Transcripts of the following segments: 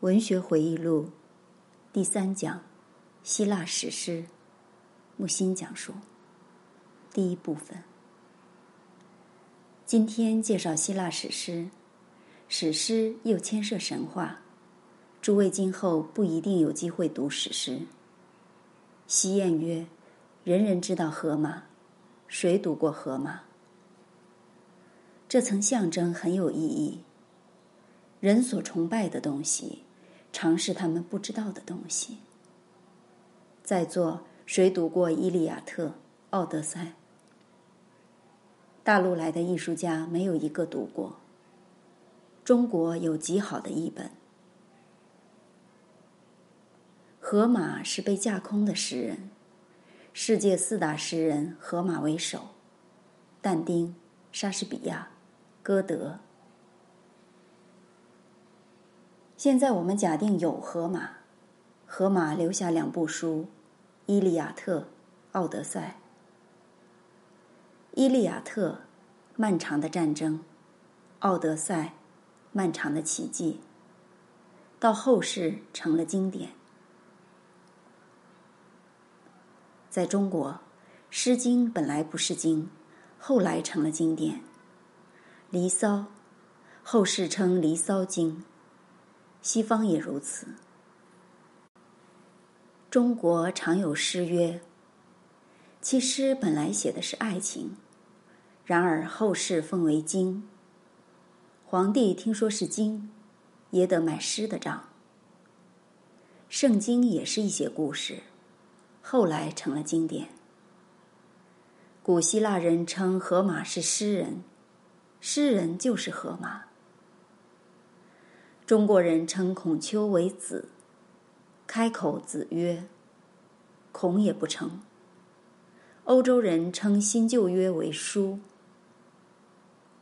文学回忆录第三讲：希腊史诗。木心讲述第一部分。今天介绍希腊史诗，史诗又牵涉神话。诸位今后不一定有机会读史诗。西谚曰：“人人知道荷马，谁读过荷马？”这层象征很有意义。人所崇拜的东西，尝试他们不知道的东西。在座谁读过《伊利亚特》《奥德赛》？大陆来的艺术家没有一个读过。中国有极好的译本。荷马是被架空的诗人，世界四大诗人，荷马为首，但丁、莎士比亚、歌德。现在我们假定有荷马，荷马留下两部书，《伊利亚特》《奥德赛》。《伊利亚特》漫长的战争，《奥德赛》漫长的奇迹，到后世成了经典。在中国，《诗经》本来不是经，后来成了经典，《离骚》后世称《离骚经》。西方也如此。中国常有诗曰：“其诗本来写的是爱情，然而后世奉为经。皇帝听说是经，也得买诗的账。圣经也是一些故事，后来成了经典。古希腊人称荷马是诗人，诗人就是荷马。”中国人称孔丘为子，开口子曰：“孔也不成。”欧洲人称新旧约为书。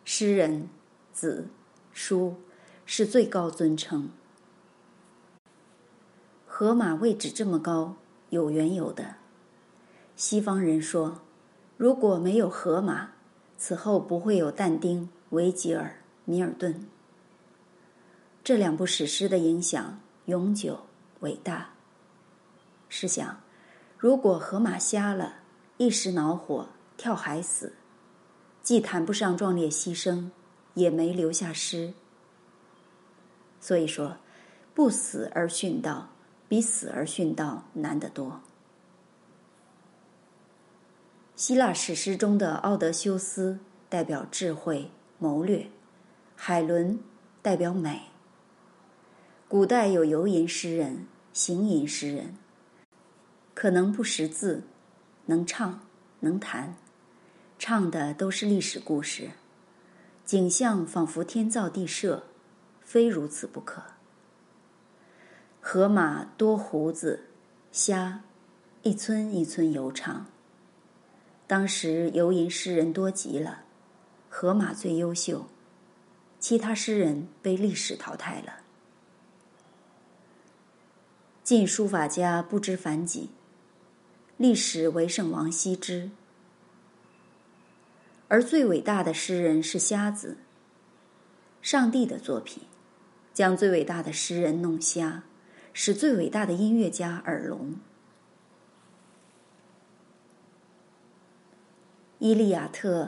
诗人、子、书是最高尊称。荷马位置这么高，有缘由的。西方人说，如果没有荷马，此后不会有但丁、维吉尔、米尔顿。这两部史诗的影响永久伟大。试想，如果荷马瞎了，一时恼火跳海死，既谈不上壮烈牺牲，也没留下诗。所以说，不死而殉道，比死而殉道难得多。希腊史诗中的奥德修斯代表智慧谋略，海伦代表美。古代有游吟诗人、行吟诗人，可能不识字，能唱能弹，唱的都是历史故事，景象仿佛天造地设，非如此不可。河马多胡子，虾一村一村游唱。当时游吟诗人多极了，河马最优秀，其他诗人被历史淘汰了。晋书法家不知凡几，历史为圣王羲之，而最伟大的诗人是瞎子。上帝的作品，将最伟大的诗人弄瞎，使最伟大的音乐家耳聋。《伊利亚特》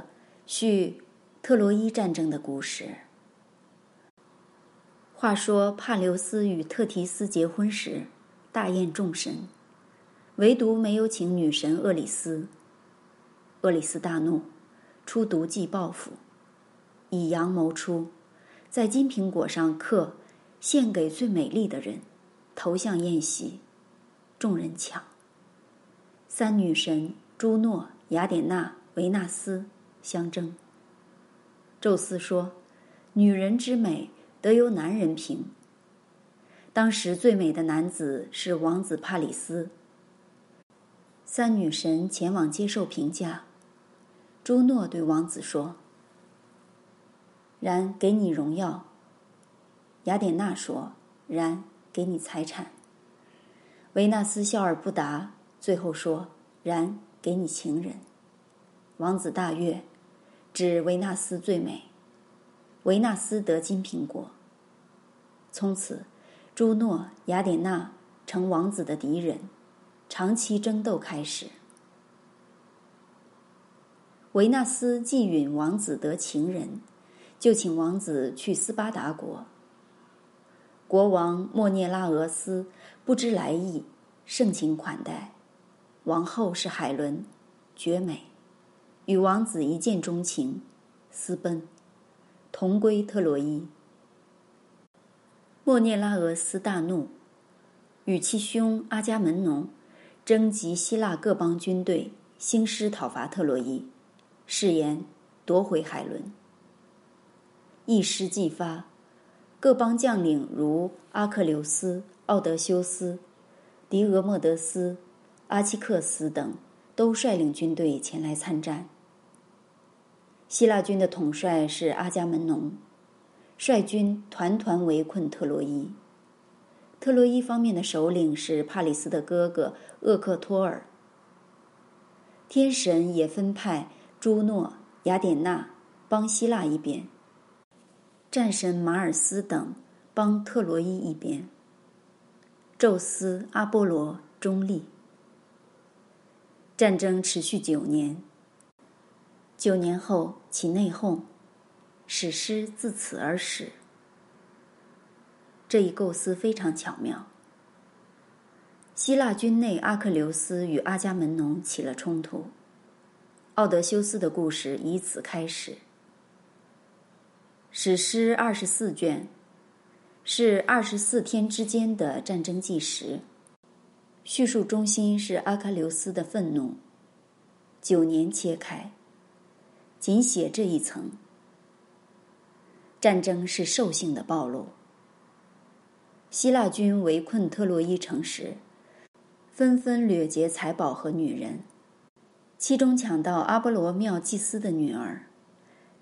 叙特洛伊战争的故事。话说帕留斯与特提斯结婚时。大宴众神，唯独没有请女神厄里斯。厄里斯大怒，出毒计报复，以阳谋出，在金苹果上刻“献给最美丽的人”，投向宴席，众人抢。三女神朱诺、雅典娜、维纳斯相争。宙斯说：“女人之美，得由男人评。”当时最美的男子是王子帕里斯。三女神前往接受评价，朱诺对王子说：“然给你荣耀。”雅典娜说：“然给你财产。”维纳斯笑而不答，最后说：“然给你情人。”王子大悦，指维纳斯最美，维纳斯得金苹果。从此。朱诺、雅典娜成王子的敌人，长期争斗开始。维纳斯既允王子得情人，就请王子去斯巴达国。国王莫涅拉俄斯不知来意，盛情款待。王后是海伦，绝美，与王子一见钟情，私奔，同归特洛伊。莫涅拉俄斯大怒，与其兄阿伽门农征集希腊各邦军队，兴师讨伐特洛伊。誓言夺回海伦。一师既发，各邦将领如阿克琉斯、奥德修斯、狄俄莫德斯、阿契克斯等，都率领军队前来参战。希腊军的统帅是阿伽门农，率军团团围困特洛伊。特洛伊方面的首领是帕里斯的哥哥厄克托尔。天神也分派。朱诺、雅典娜帮希腊一边，战神马尔斯等帮特洛伊一边。宙斯、阿波罗中立。战争持续九年。九年后起内讧，史诗自此而始。这一构思非常巧妙。希腊军内，阿克琉斯与阿伽门农起了冲突。奥德修斯的故事以此开始。史诗二十四卷，是二十四天之间的战争纪实。叙述中心是阿喀琉斯的愤怒。九年切开，仅写这一层。战争是兽性的暴露。希腊军围困特洛伊城时，纷纷掠劫财宝和女人。其中抢到阿波罗庙祭司的女儿，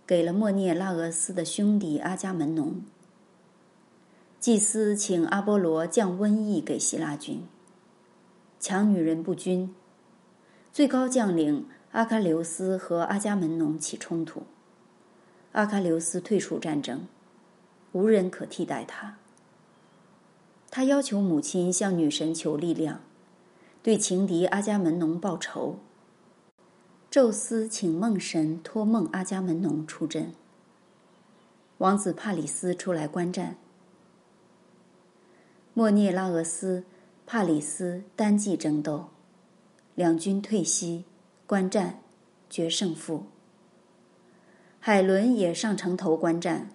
给了莫涅拉俄斯的兄弟阿伽门农。祭司请阿波罗降瘟疫给希腊军。抢女人不均，最高将领阿喀琉斯和阿伽门农起冲突。阿喀琉斯退出战争，无人可替代他。他要求母亲向女神求力量，对情敌阿伽门农报仇。宙斯请梦神托梦阿伽门农出阵。王子帕里斯出来观战。莫涅拉俄斯、帕里斯单骑争斗，两军退西，观战，决胜负。海伦也上城头观战。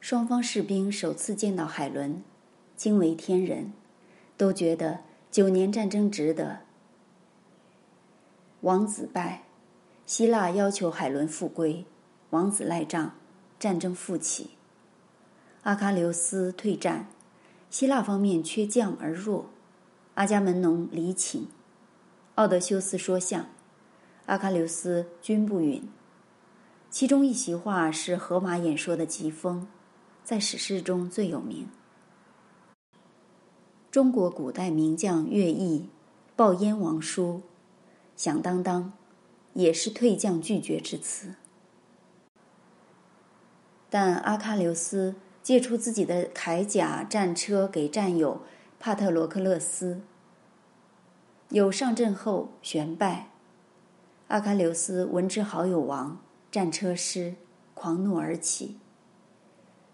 双方士兵首次见到海伦，惊为天人，都觉得九年战争值得。王子败，希腊要求海伦复归，王子赖账，战争复起。阿喀琉斯退战，希腊方面缺将而弱，阿伽门农离请，奥德修斯说相，阿喀琉斯均不允。其中一席话是荷马演说的疾风，在史诗中最有名。中国古代名将乐毅《报燕王书》。响当当，也是退将拒绝之词。但阿喀琉斯借出自己的铠甲、战车给战友帕特罗克勒斯，有上阵后旋败。阿喀琉斯闻之好友亡，战车师，狂怒而起。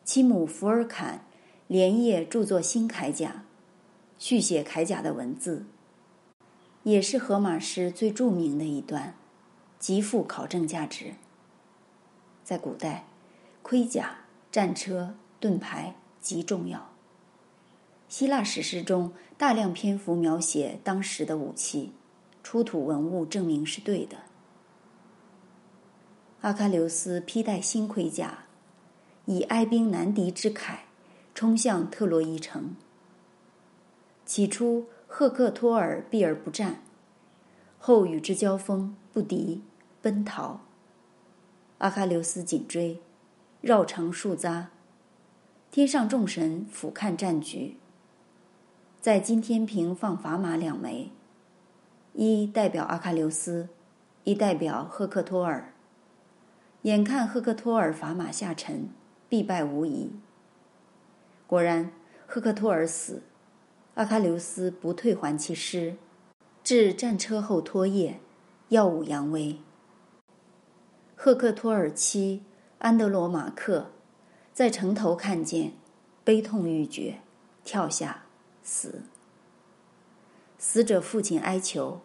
其母福尔坎连夜著作新铠甲，续写铠甲的文字。也是荷马诗最著名的一段，极富考证价值。在古代，盔甲、战车、盾牌极重要。希腊史诗中大量篇幅描写当时的武器，出土文物证明是对的。阿喀琉斯披戴新盔甲，以哀兵难敌之慨，冲向特洛伊城。起初。赫克托尔避而不战，后与之交锋不敌，奔逃。阿喀琉斯紧追，绕城数匝。天上众神俯瞰战局，在金天平放砝码两枚，一代表阿喀琉斯，一代表赫克托尔。眼看赫克托尔砝码下沉，必败无疑。果然。赫克托尔死，阿喀琉斯不退还其师，至战车后托叶，耀武扬威。赫克托尔妻安德罗马克在城头看见，悲痛欲绝，跳下死。死者父亲哀求，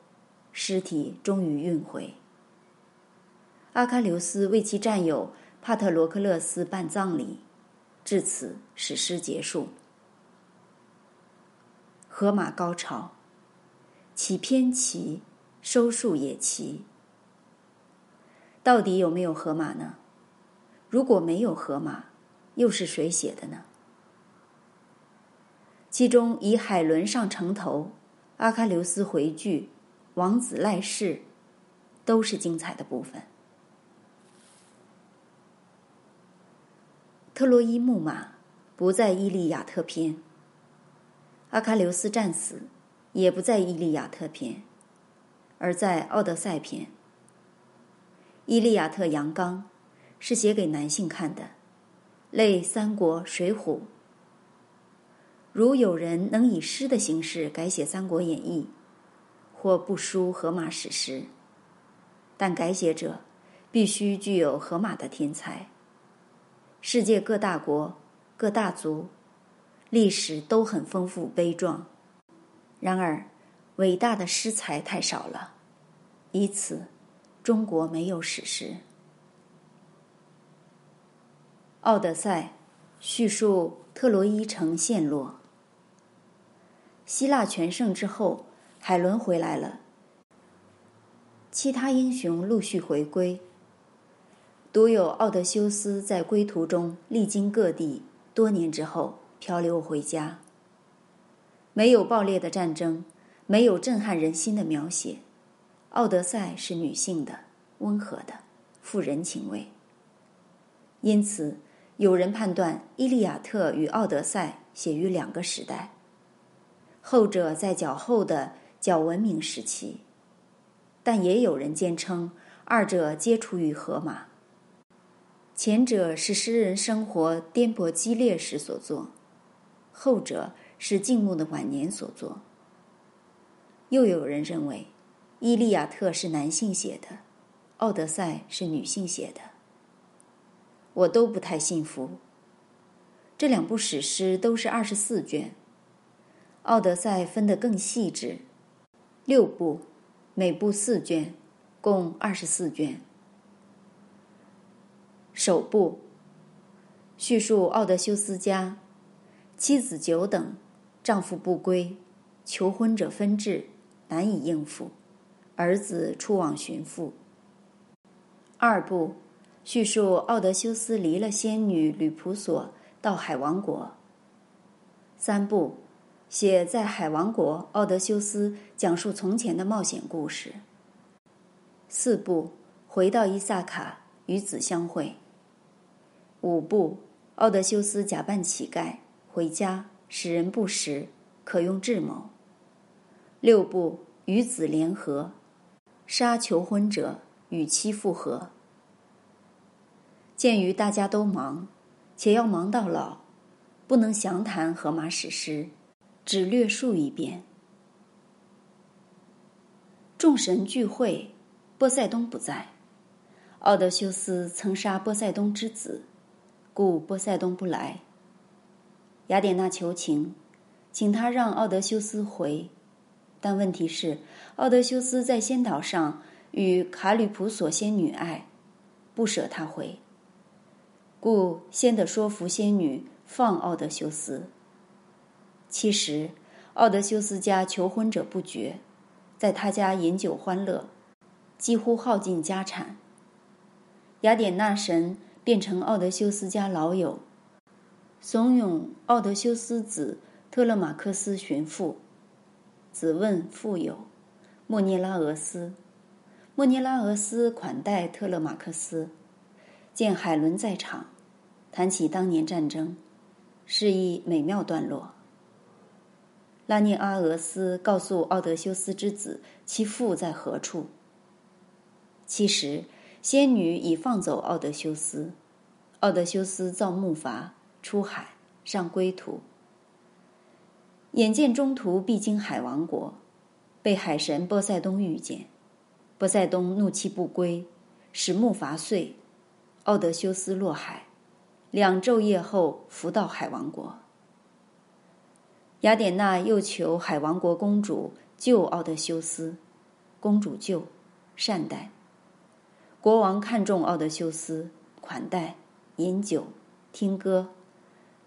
尸体终于运回。阿喀琉斯为其战友帕特罗克勒斯办葬礼，至此史诗结束。荷马高潮，起篇奇，收束也奇。到底有没有荷马呢？如果没有荷马，又是谁写的呢？其中以海伦上城头，阿喀琉斯回拒，王子赖世，都是精彩的部分。特洛伊木马不在《伊利亚特》篇，阿喀琉斯战死也不在《伊利亚特》篇，而在《奥德赛》篇。《伊利亚特》阳刚是写给男性看的，类《三国》《水浒》。如有人能以诗的形式改写《三国演义》，或不输《荷马史诗》，但改写者必须具有荷马的天才。世界各大国、各大族，历史都很丰富悲壮，然而伟大的诗才太少了，因此中国没有史诗。《奥德赛》叙述特洛伊城陷落，希腊全胜之后，海伦回来了，其他英雄陆续回归。独有奥德修斯在归途中历经各地，多年之后漂流回家。没有爆裂的战争，没有震撼人心的描写。奥德赛是女性的、温和的、富人情味。因此，有人判断《伊利亚特》与《奥德赛》写于两个时代，后者在较后的较文明时期，但也有人坚称二者皆出于荷马。前者是诗人生活颠簸激烈时所作，后者是静穆的晚年所作。又有人认为，《伊利亚特》是男性写的，《奥德赛》是女性写的。我都不太信服。这两部史诗都是二十四卷，《奥德赛》分得更细致，六部，每部四卷，共二十四卷。首部叙述奥德修斯家妻子久等，丈夫不归，求婚者纷至，难以应付，儿子出往寻父。二部叙述奥德修斯离了仙女吕普索到海王国。三部写在海王国，奥德修斯讲述从前的冒险故事。四部回到伊萨卡与子相会。五步，奥德修斯假扮乞丐回家，使人不识，可用智谋。六步，与子联合，杀求婚者，与妻复合。鉴于大家都忙，且要忙到老，不能详谈荷马史诗，只略述一遍。众神聚会，波塞冬不在，奥德修斯曾杀波塞冬之子。故波塞冬不来。雅典娜求情，请他让奥德修斯回，但问题是，奥德修斯在仙岛上与卡吕普索仙女爱，不舍他回，故先得说服仙女放奥德修斯。其实，奥德修斯家求婚者不绝，在他家饮酒欢乐，几乎耗尽家产。雅典娜神。变成奥德修斯家老友，怂恿奥德修斯子特勒马克斯寻父。子问父友莫涅拉俄斯，莫涅拉俄斯款待特勒马克斯，见海伦在场，谈起当年战争，是一美妙段落。拉涅阿俄斯告诉奥德修斯之子其父在何处。其实。仙女已放走奥德修斯，奥德修斯造木筏出海上归途，眼见中途必经海王国，被海神波塞冬遇见，波塞冬怒气不归，使木筏碎，奥德修斯落海，两昼夜后浮到海王国。雅典娜又求海王国公主救奥德修斯，公主救，善待。国王看重奥德修斯，款待，饮酒，听歌，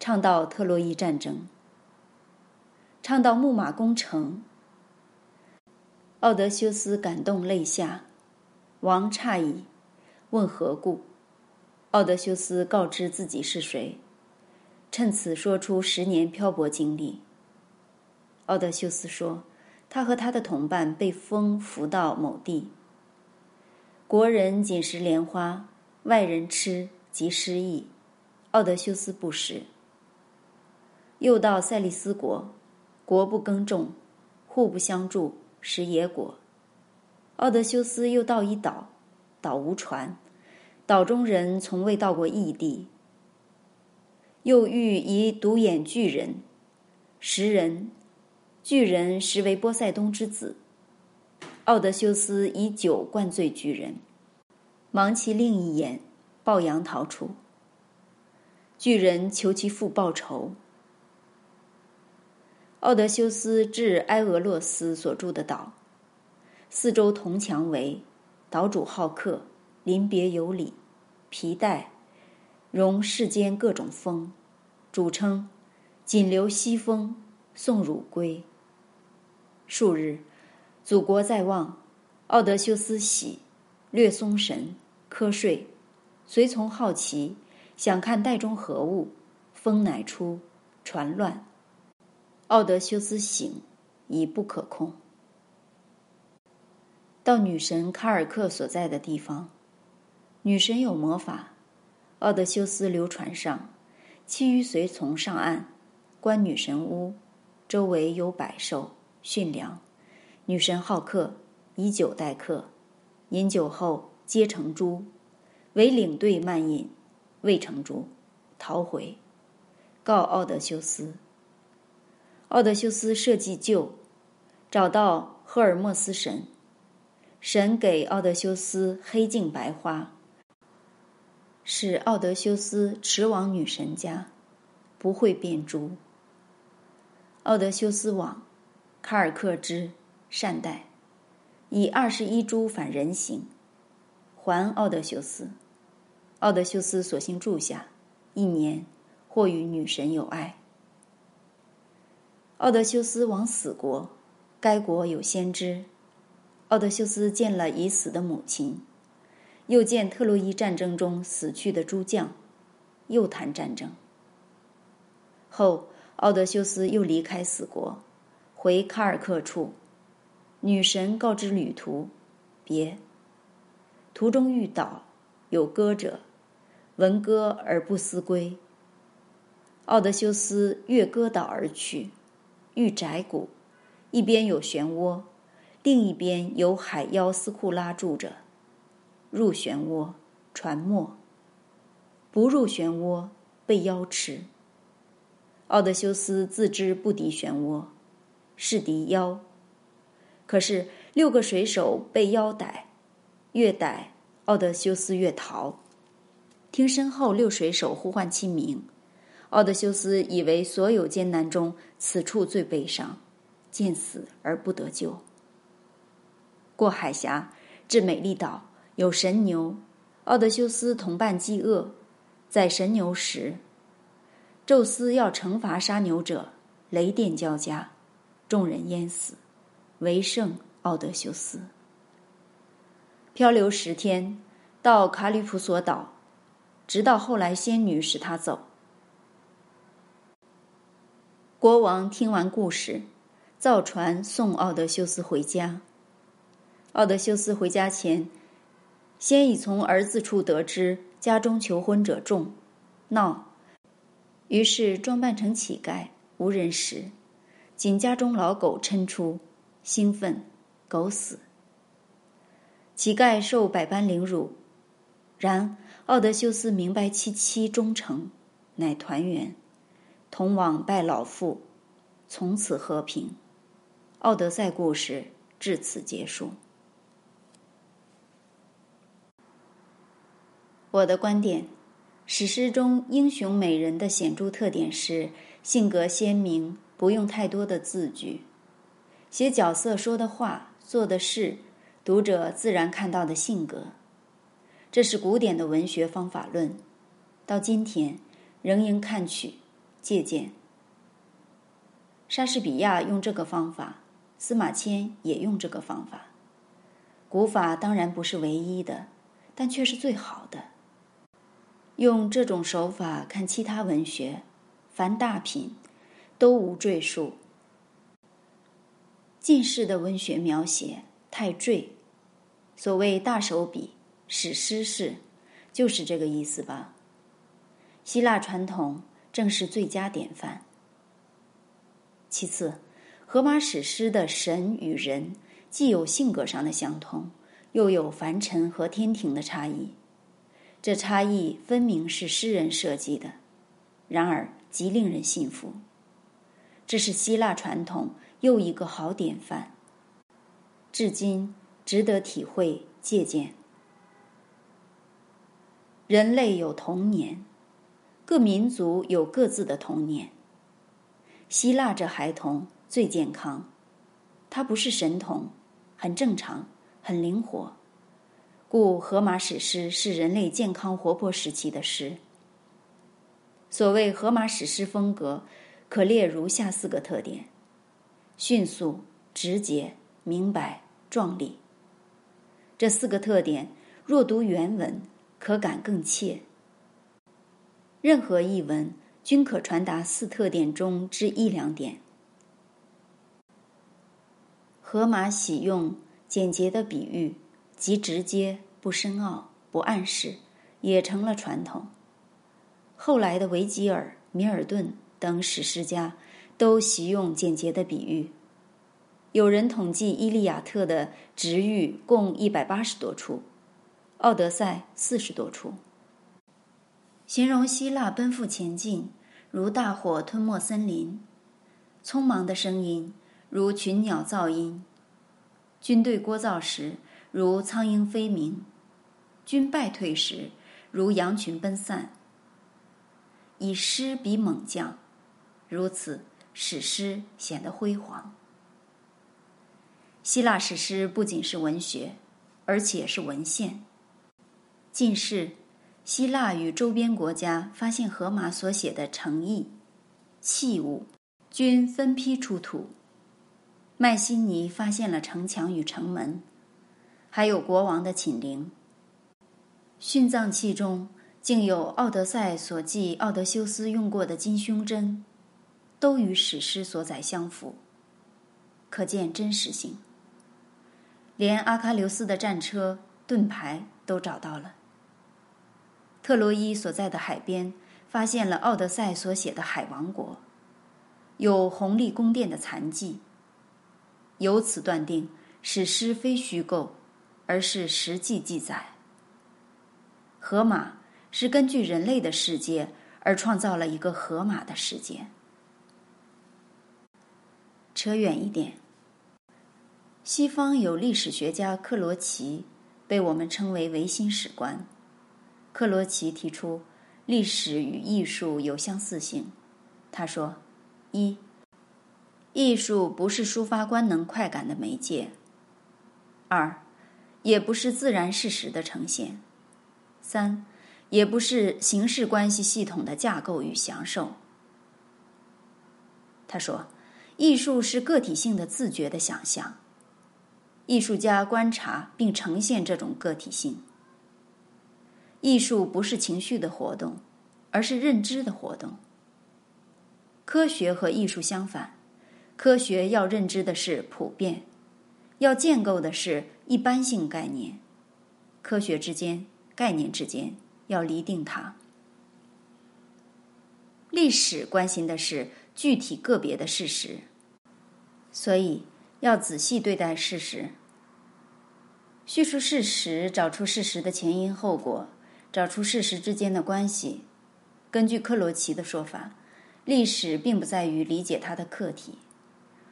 唱到特洛伊战争。唱到木马攻城，奥德修斯感动泪下，王诧异，问何故？奥德修斯告知自己是谁，趁此说出十年漂泊经历。奥德修斯说，他和他的同伴被风拂到某地，国人仅食莲花，外人吃即失意。奥德修斯不食。又到塞利斯国。国不耕种，互不相助，食野果。奥德修斯又到一岛，岛无船，岛中人从未到过异地。又遇一独眼巨人，食人，巨人实为波塞冬之子。奥德修斯以酒灌醉巨人，盲其另一眼，抱羊逃出。巨人求其父报仇。奥德修斯至埃俄洛斯所住的岛，四周铜墙围，岛主好客，临别有礼，皮带，容世间各种风，主称仅留西风，送汝归。数日，祖国在望，奥德修斯喜，略松神，瞌睡，随从好奇，想看袋中何物，风乃出，船乱。奥德修斯醒，已不可控。到女神卡尔克所在的地方，女神有魔法。奥德修斯留船上，其余随从上岸，观女神屋，周围有百兽驯良。女神好客，以酒待客，饮酒后皆成猪，唯领队慢饮，未成猪，逃回，告奥德修斯。奥德修斯设计救，找到赫尔墨斯神，神给奥德修斯黑镜白花，使奥德修斯驰往女神家，不会变猪。奥德修斯往，卡尔克之善待，以二十一株反人形，还奥德修斯。奥德修斯索性住下，一年，或与女神有爱。奥德修斯往死国，该国有先知。奥德修斯见了已死的母亲，又见特洛伊战争中死去的诸将，又谈战争。后，奥德修斯又离开死国，回卡尔克处。女神告知旅途，别。途中遇岛，有歌者，闻歌而不思归。奥德修斯越歌岛而去。遇窄谷，一边有漩涡，另一边有海妖斯库拉住着。入漩涡，船没；不入漩涡，被妖吃。奥德修斯自知不敌漩涡，是敌妖。可是六个水手被妖逮，越逮奥德修斯越逃。听身后六水手呼唤其名。奥德修斯以为所有艰难中，此处最悲伤，见死而不得救。过海峡，至美丽岛，有神牛。奥德修斯同伴饥饿，在神牛时，宙斯要惩罚杀牛者，雷电交加，众人淹死，唯剩奥德修斯。漂流十天，到卡吕普索岛，直到后来仙女使他走。国王听完故事，造船送奥德修斯回家。奥德修斯回家前，先已从儿子处得知家中求婚者众，闹，于是装扮成乞丐，无人识，仅家中老狗嗔出，兴奋，狗死。乞丐受百般凌辱，然奥德修斯明白其妻忠诚，乃团圆。同往拜老父，从此和平。《奥德赛》故事至此结束。我的观点：史诗中英雄美人的显著特点是性格鲜明，不用太多的字句，写角色说的话、做的事，读者自然看到的性格。这是古典的文学方法论，到今天仍应看取、借鉴。莎士比亚用这个方法，司马迁也用这个方法。古法当然不是唯一的，但却是最好的。用这种手法看其他文学，凡大品都无赘述。近世的文学描写太赘，所谓大手笔、史诗式，就是这个意思吧。希腊传统正是最佳典范。其次，荷马史诗的神与人既有性格上的相同，又有凡尘和天庭的差异。这差异分明是诗人设计的，然而极令人信服。这是希腊传统又一个好典范，至今值得体会借鉴。人类有童年，各民族有各自的童年。希腊这孩童最健康，他不是神童，很正常，很灵活。故《荷马史诗》是人类健康活泼时期的诗。所谓荷马史诗风格，可列如下四个特点：迅速、直接、明白、壮丽。这四个特点，若读原文，可感更切。任何译文均可传达四特点中之一两点。荷马喜用简洁的比喻。即直接，不深奥，不暗示，也成了传统。后来的维吉尔、米尔顿等史诗家都习用简洁的比喻。有人统计《伊利亚特》的直喻共一百八十多处，《奥德赛》四十多处。形容希腊奔赴前进，如大火吞没森林；匆忙的声音，如群鸟噪音；军队聒噪时。如苍鹰飞鸣，军败退时，如羊群奔散。以诗比猛将，如此史诗显得辉煌。希腊史诗不仅是文学，而且是文献。近世，希腊与周边国家发现荷马所写的城邑、器物，均分批出土。迈锡尼发现了城墙与城门。还有国王的寝陵，殉葬器中竟有《奥德赛》所记奥德修斯用过的金胸针，都与史诗所载相符，可见真实性。连阿喀琉斯的战车、盾牌都找到了。特洛伊所在的海边发现了《奥德赛》所写的海王国，有宏丽宫殿的残迹，由此断定史诗非虚构。而是实际记载。河马是根据人类的世界而创造了一个河马的世界。扯远一点，西方有历史学家克罗齐，被我们称为唯心史观。克罗齐提出，历史与艺术有相似性。他说：一，艺术不是抒发官能快感的媒介；二。也不是自然事实的呈现，三，也不是形式关系系统的架构与享受。他说，艺术是个体性的自觉的想象，艺术家观察并呈现这种个体性。艺术不是情绪的活动，而是认知的活动。科学和艺术相反，科学要认知的是普遍。要建构的是一般性概念，科学之间、概念之间要厘定它。历史关心的是具体个别的事实，所以要仔细对待事实，叙述事实，找出事实的前因后果，找出事实之间的关系。根据克罗齐的说法，历史并不在于理解它的客体，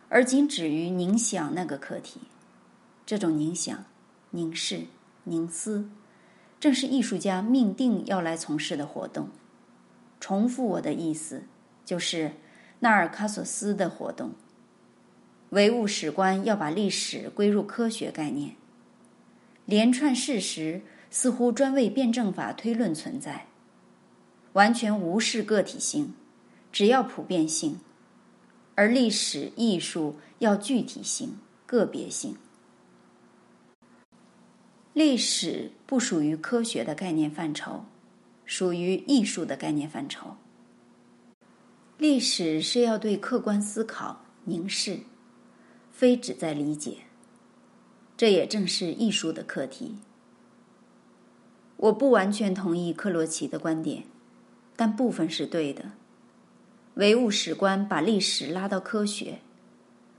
而仅止于凝想那个客体。这种凝想、凝视、凝思，正是艺术家命定要来从事的活动。重复我的意思，就是纳尔卡索斯的活动。唯物史观要把历史归入科学概念，连串事实似乎专为辩证法推论存在，完全无视个体性，只要普遍性；而历史艺术要具体性、个别性。历史不属于科学的概念范畴，属于艺术的概念范畴。历史是要对客观思考、凝视，非只在理解。这也正是艺术的课题。我不完全同意克罗齐的观点，但部分是对的。唯物史观把历史拉到科学，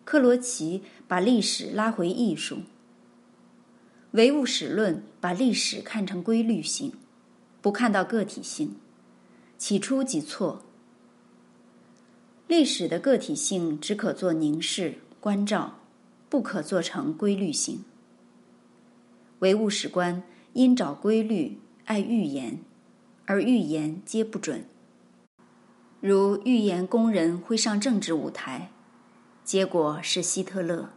克罗齐把历史拉回艺术。唯物史论把历史看成规律性，不看到个体性，起初即错。历史的个体性只可做凝视、关照，不可做成规律性。唯物史观因找规律，爱预言，而预言皆不准。如预言工人会上政治舞台，结果是希特勒。